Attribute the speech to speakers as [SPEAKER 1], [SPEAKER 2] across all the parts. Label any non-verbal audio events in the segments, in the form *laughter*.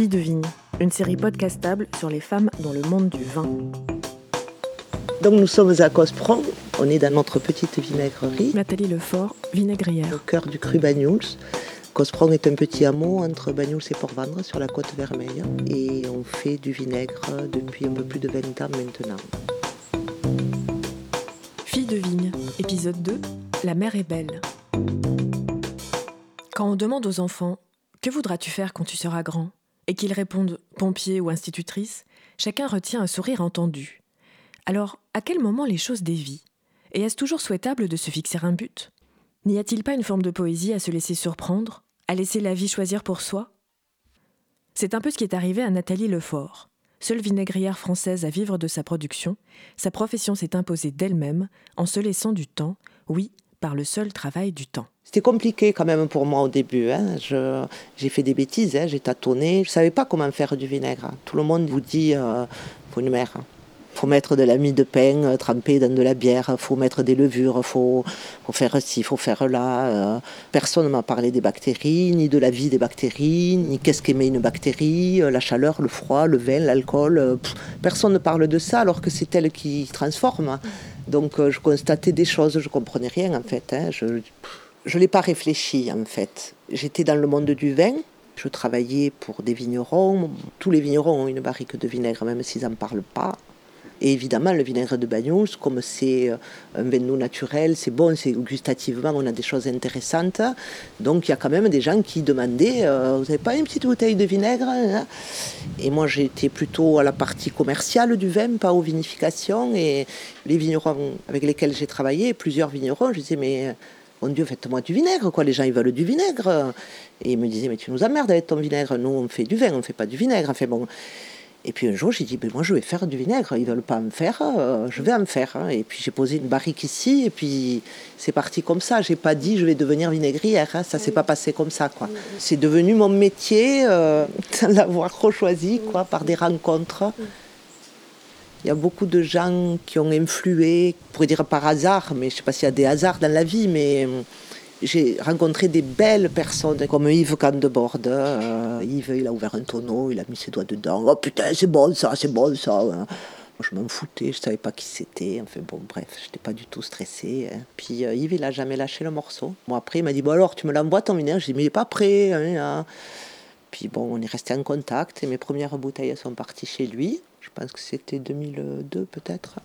[SPEAKER 1] Fille de vigne, une série podcastable sur les femmes dans le monde du vin.
[SPEAKER 2] Donc nous sommes à Cospron, on est dans notre petite vinaigrerie.
[SPEAKER 1] Nathalie Lefort, vinaigrière.
[SPEAKER 2] Au cœur du cru Bagnouls. Cospron est un petit hameau entre Bagnouls et Port-Vendre sur la côte vermeille. Et on fait du vinaigre depuis un peu plus de 20 ans maintenant.
[SPEAKER 1] Fille de vigne, épisode 2, La mer est belle. Quand on demande aux enfants Que voudras-tu faire quand tu seras grand? Et qu'ils répondent pompier ou institutrice, chacun retient un sourire entendu. Alors, à quel moment les choses dévient? Et est-ce toujours souhaitable de se fixer un but? N'y a-t-il pas une forme de poésie à se laisser surprendre, à laisser la vie choisir pour soi? C'est un peu ce qui est arrivé à Nathalie Lefort. Seule vinaigrière française à vivre de sa production, sa profession s'est imposée d'elle-même en se laissant du temps, oui, par le seul travail du temps.
[SPEAKER 2] C'était compliqué quand même pour moi au début. Hein. j'ai fait des bêtises, hein. j'ai tâtonné. Je ne savais pas comment faire du vinaigre. Tout le monde vous dit, euh, faut une mère. faut mettre de la mie de pain euh, trempée dans de la bière, faut mettre des levures, faut, faut faire ci, faut faire là. Euh. Personne ne m'a parlé des bactéries, ni de la vie des bactéries, ni qu'est-ce qu'émet une bactérie, la chaleur, le froid, le vin, l'alcool. personne ne parle de ça alors que c'est elle qui transforme. Donc euh, je constatais des choses, je comprenais rien en fait. Hein. Je ne l'ai pas réfléchi en fait. J'étais dans le monde du vin, je travaillais pour des vignerons. Tous les vignerons ont une barrique de vinaigre, même s'ils n'en parlent pas. Évidemment, le vinaigre de Bagnous, comme c'est euh, un vin nous naturel, c'est bon, c'est gustativement, on a des choses intéressantes. Donc il y a quand même des gens qui demandaient euh, Vous n'avez pas une petite bouteille de vinaigre hein Et moi, j'étais plutôt à la partie commerciale du vin, pas aux vinifications. Et les vignerons avec lesquels j'ai travaillé, plusieurs vignerons, je disais Mais mon Dieu, faites-moi du vinaigre, quoi. Les gens, ils veulent du vinaigre. Et ils me disaient, mais tu nous emmerdes avec ton vinaigre. Nous, on fait du vin, on ne fait pas du vinaigre. Enfin bon, et puis un jour, j'ai dit, ben moi je vais faire du vinaigre, ils ne veulent pas me faire, euh, je vais en faire. Hein. Et puis j'ai posé une barrique ici, et puis c'est parti comme ça. J'ai pas dit, je vais devenir vinaigrière, hein. ça s'est pas passé comme ça. quoi. C'est devenu mon métier, euh, *laughs* l'avoir choisi, quoi, par des rencontres. Il y a beaucoup de gens qui ont influé, on pourrait dire par hasard, mais je ne sais pas s'il y a des hasards dans la vie, mais j'ai rencontré des belles personnes comme Yves Candeborde. Euh, Yves, il a ouvert un tonneau, il a mis ses doigts dedans. Oh putain, c'est bon ça, c'est bon ça. Hein. Moi, je m'en foutais, je savais pas qui c'était. Enfin bon, bref, j'étais pas du tout stressée. Hein. Puis euh, Yves, il a jamais lâché le morceau. Bon, après, il m'a dit Bon, alors, tu me l'envoies ton vinaigre J'ai dit Mais il n'est pas prêt. Hein, Puis bon, on est resté en contact et mes premières bouteilles sont parties chez lui. Je pense que c'était 2002 peut-être.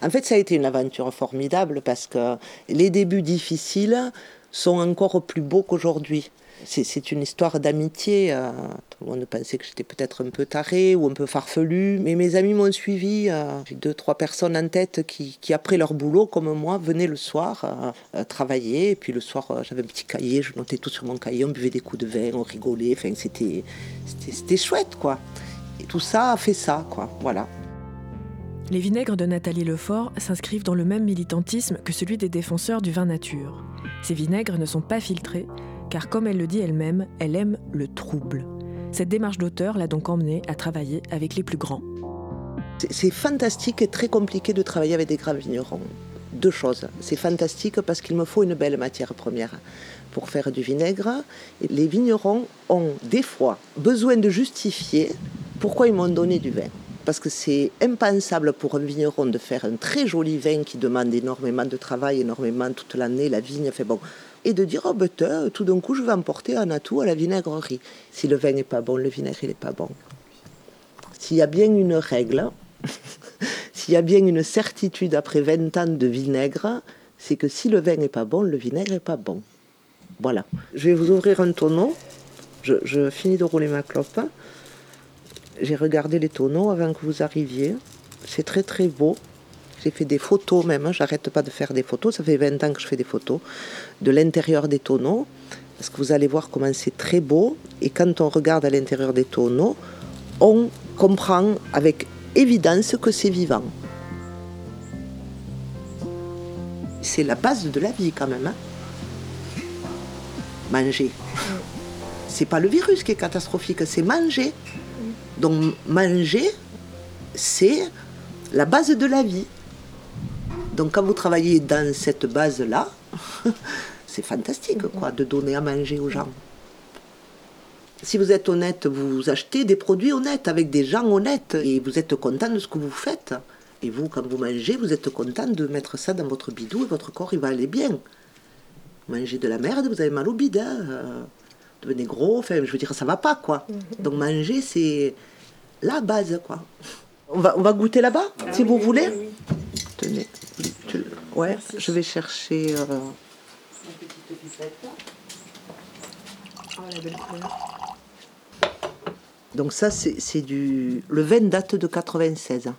[SPEAKER 2] En fait, ça a été une aventure formidable parce que les débuts difficiles, sont encore plus beaux qu'aujourd'hui. C'est une histoire d'amitié. Euh, tout le monde pensait que j'étais peut-être un peu taré ou un peu farfelu, mais mes amis m'ont suivi. Euh, j'ai deux, trois personnes en tête qui, après leur boulot, comme moi, venaient le soir euh, travailler. Et puis le soir, j'avais un petit cahier, je notais tout sur mon cahier, on buvait des coups de vin, on rigolait. Enfin, c'était chouette, quoi. Et tout ça a fait ça, quoi. Voilà.
[SPEAKER 1] Les vinaigres de Nathalie Lefort s'inscrivent dans le même militantisme que celui des défenseurs du vin nature. Ces vinaigres ne sont pas filtrés, car comme elle le dit elle-même, elle aime le trouble. Cette démarche d'auteur l'a donc emmenée à travailler avec les plus grands.
[SPEAKER 2] C'est fantastique et très compliqué de travailler avec des grands vignerons. Deux choses. C'est fantastique parce qu'il me faut une belle matière première pour faire du vinaigre. Les vignerons ont des fois besoin de justifier pourquoi ils m'ont donné du vin parce que c'est impensable pour un vigneron de faire un très joli vin qui demande énormément de travail, énormément toute l'année, la vigne fait bon. Et de dire, oh ben, tout d'un coup, je vais emporter un atout à la vinaigrerie. Si le vin n'est pas bon, le vinaigre, il n'est pas bon. S'il y a bien une règle, *laughs* s'il y a bien une certitude après 20 ans de vinaigre, c'est que si le vin n'est pas bon, le vinaigre n'est pas bon. Voilà. Je vais vous ouvrir un tonneau. Je, je finis de rouler ma clope. J'ai regardé les tonneaux avant que vous arriviez. C'est très très beau. J'ai fait des photos même, hein. j'arrête pas de faire des photos, ça fait 20 ans que je fais des photos de l'intérieur des tonneaux, parce que vous allez voir comment c'est très beau, et quand on regarde à l'intérieur des tonneaux, on comprend avec évidence que c'est vivant. C'est la base de la vie quand même. Hein. manger. C'est pas le virus qui est catastrophique, c'est manger. Donc manger, c'est la base de la vie. Donc quand vous travaillez dans cette base-là, *laughs* c'est fantastique quoi, de donner à manger aux gens. Si vous êtes honnête, vous achetez des produits honnêtes avec des gens honnêtes et vous êtes content de ce que vous faites. Et vous, quand vous mangez, vous êtes content de mettre ça dans votre bidou et votre corps, il va aller bien. Vous mangez de la merde, vous avez mal au bide. Hein. Devenez gros, enfin, je veux dire, ça va pas, quoi. Mhm. Donc manger, c'est la base, quoi. On va, on va goûter là-bas, ah si vous voulez. Tenez. Ouais, je vais chercher... Euh... Oh, la belle couleur. Donc ça, c'est du... Le vin date de 96.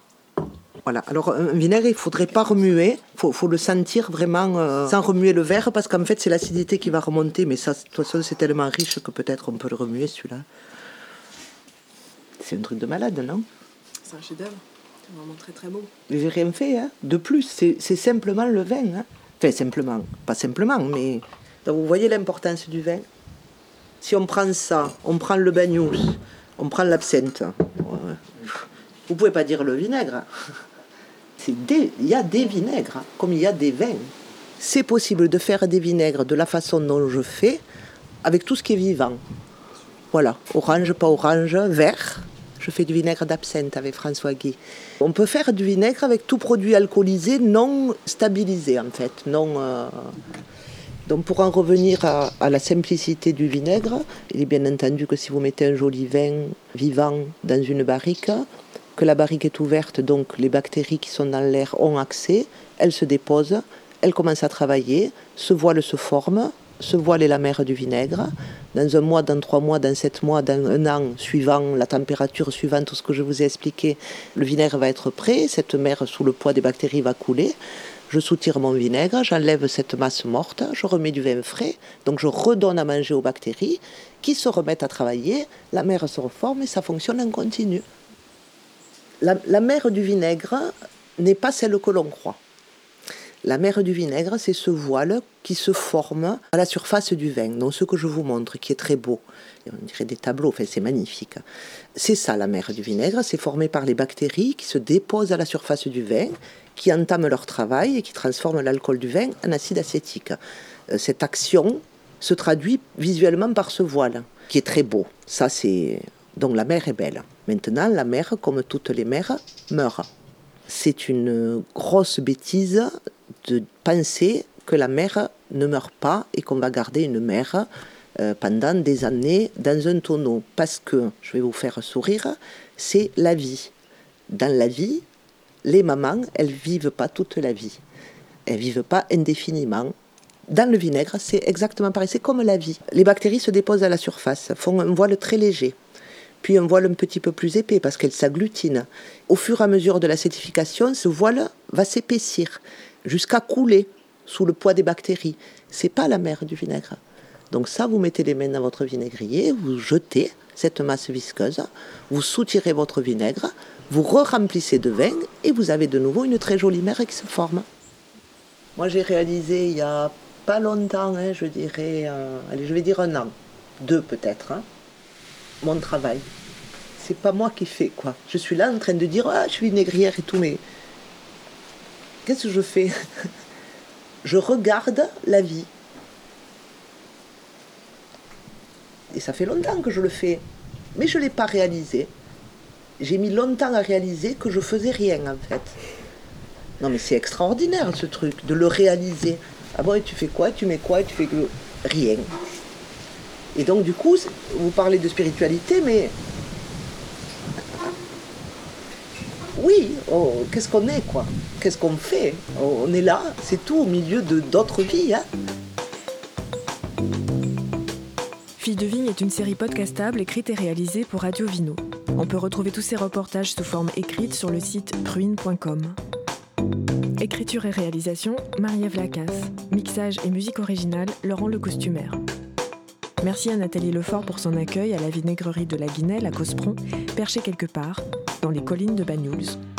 [SPEAKER 2] Voilà. Alors un vinaigre, il faudrait pas remuer. Il faut, le sentir vraiment euh, sans remuer le verre parce qu'en fait, c'est l'acidité qui va remonter. Mais ça, de toute façon, c'est tellement riche que peut-être on peut le remuer celui-là. C'est un truc de malade, non?
[SPEAKER 1] C'est un chef-d'œuvre. C'est vraiment très très beau.
[SPEAKER 2] J'ai rien fait. Hein. De plus, c'est simplement le vin. Hein. Enfin, simplement. Pas simplement, mais... Donc, vous voyez l'importance du vin? Si on prend ça, on prend le bagnous, on prend l'absinthe. Vous pouvez pas dire le vinaigre. il y a des vinaigres, comme il y a des vins. C'est possible de faire des vinaigres de la façon dont je fais, avec tout ce qui est vivant. Voilà, orange, pas orange, vert. Je fais du vinaigre d'absinthe avec François Guy. On peut faire du vinaigre avec tout produit alcoolisé non stabilisé, en fait, non. Euh, donc pour en revenir à, la simplicité du vinaigre, il est bien entendu que si vous mettez un joli vin vivant dans une barrique, que la barrique est ouverte, donc les bactéries qui sont dans l'air ont accès, elles se déposent, elles commencent à travailler, ce voile se forme, ce voile est la mer du vinaigre. Dans un mois, dans trois mois, dans sept mois, dans un an, suivant la température, suivant tout ce que je vous ai expliqué, le vinaigre va être prêt, cette mer sous le poids des bactéries va couler je soutire mon vinaigre, j'enlève cette masse morte, je remets du vin frais, donc je redonne à manger aux bactéries qui se remettent à travailler, la mer se reforme et ça fonctionne en continu. La, la mer du vinaigre n'est pas celle que l'on croit. La mer du vinaigre, c'est ce voile qui se forme à la surface du vin. Donc ce que je vous montre, qui est très beau, on dirait des tableaux, enfin, c'est magnifique. C'est ça la mer du vinaigre, c'est formé par les bactéries qui se déposent à la surface du vin, qui entament leur travail et qui transforment l'alcool du vin en acide acétique. Euh, cette action se traduit visuellement par ce voile, qui est très beau. Ça, c'est donc la mer est belle. Maintenant, la mer, comme toutes les mers, meurt. C'est une grosse bêtise de penser que la mer ne meurt pas et qu'on va garder une mer euh, pendant des années dans un tonneau. Parce que, je vais vous faire sourire, c'est la vie. Dans la vie, les mamans, elles vivent pas toute la vie. Elles vivent pas indéfiniment. Dans le vinaigre, c'est exactement pareil. C'est comme la vie. Les bactéries se déposent à la surface, font un voile très léger puis un voile un petit peu plus épais parce qu'elles s'agglutinent. Au fur et à mesure de l'acétification, ce voile va s'épaissir jusqu'à couler sous le poids des bactéries. C'est pas la mer du vinaigre. Donc ça, vous mettez les mains dans votre vinaigrier, vous jetez cette masse visqueuse, vous soutirez votre vinaigre, vous re-remplissez de vin et vous avez de nouveau une très jolie mer qui se forme. Moi, j'ai réalisé il y a pas longtemps, hein, je dirais, euh, allez, je vais dire un an, deux peut-être, hein, mon travail. C'est pas moi qui fais quoi. Je suis là en train de dire ah, je suis vinaigrière et tout, mais qu'est-ce que je fais Je regarde la vie. Et ça fait longtemps que je le fais, mais je ne l'ai pas réalisé. J'ai mis longtemps à réaliser que je faisais rien en fait. Non mais c'est extraordinaire ce truc, de le réaliser. Ah bon, et tu fais quoi? Tu mets quoi? Tu fais rien. Et donc du coup, vous parlez de spiritualité, mais oui, oh, qu'est-ce qu'on est, quoi? Qu'est-ce qu'on fait? On est là, c'est tout, au milieu de d'autres vies. Hein
[SPEAKER 1] Fille de vigne est une série podcastable écrite et réalisée pour Radio Vino. On peut retrouver tous ces reportages sous forme écrite sur le site pruine.com. Écriture et réalisation, Marie-Ève Lacasse. Mixage et musique originale, Laurent le Costumaire. Merci à Nathalie Lefort pour son accueil à la vinaigrerie de la Guinelle à Cospron, perchée quelque part, dans les collines de Banyuls.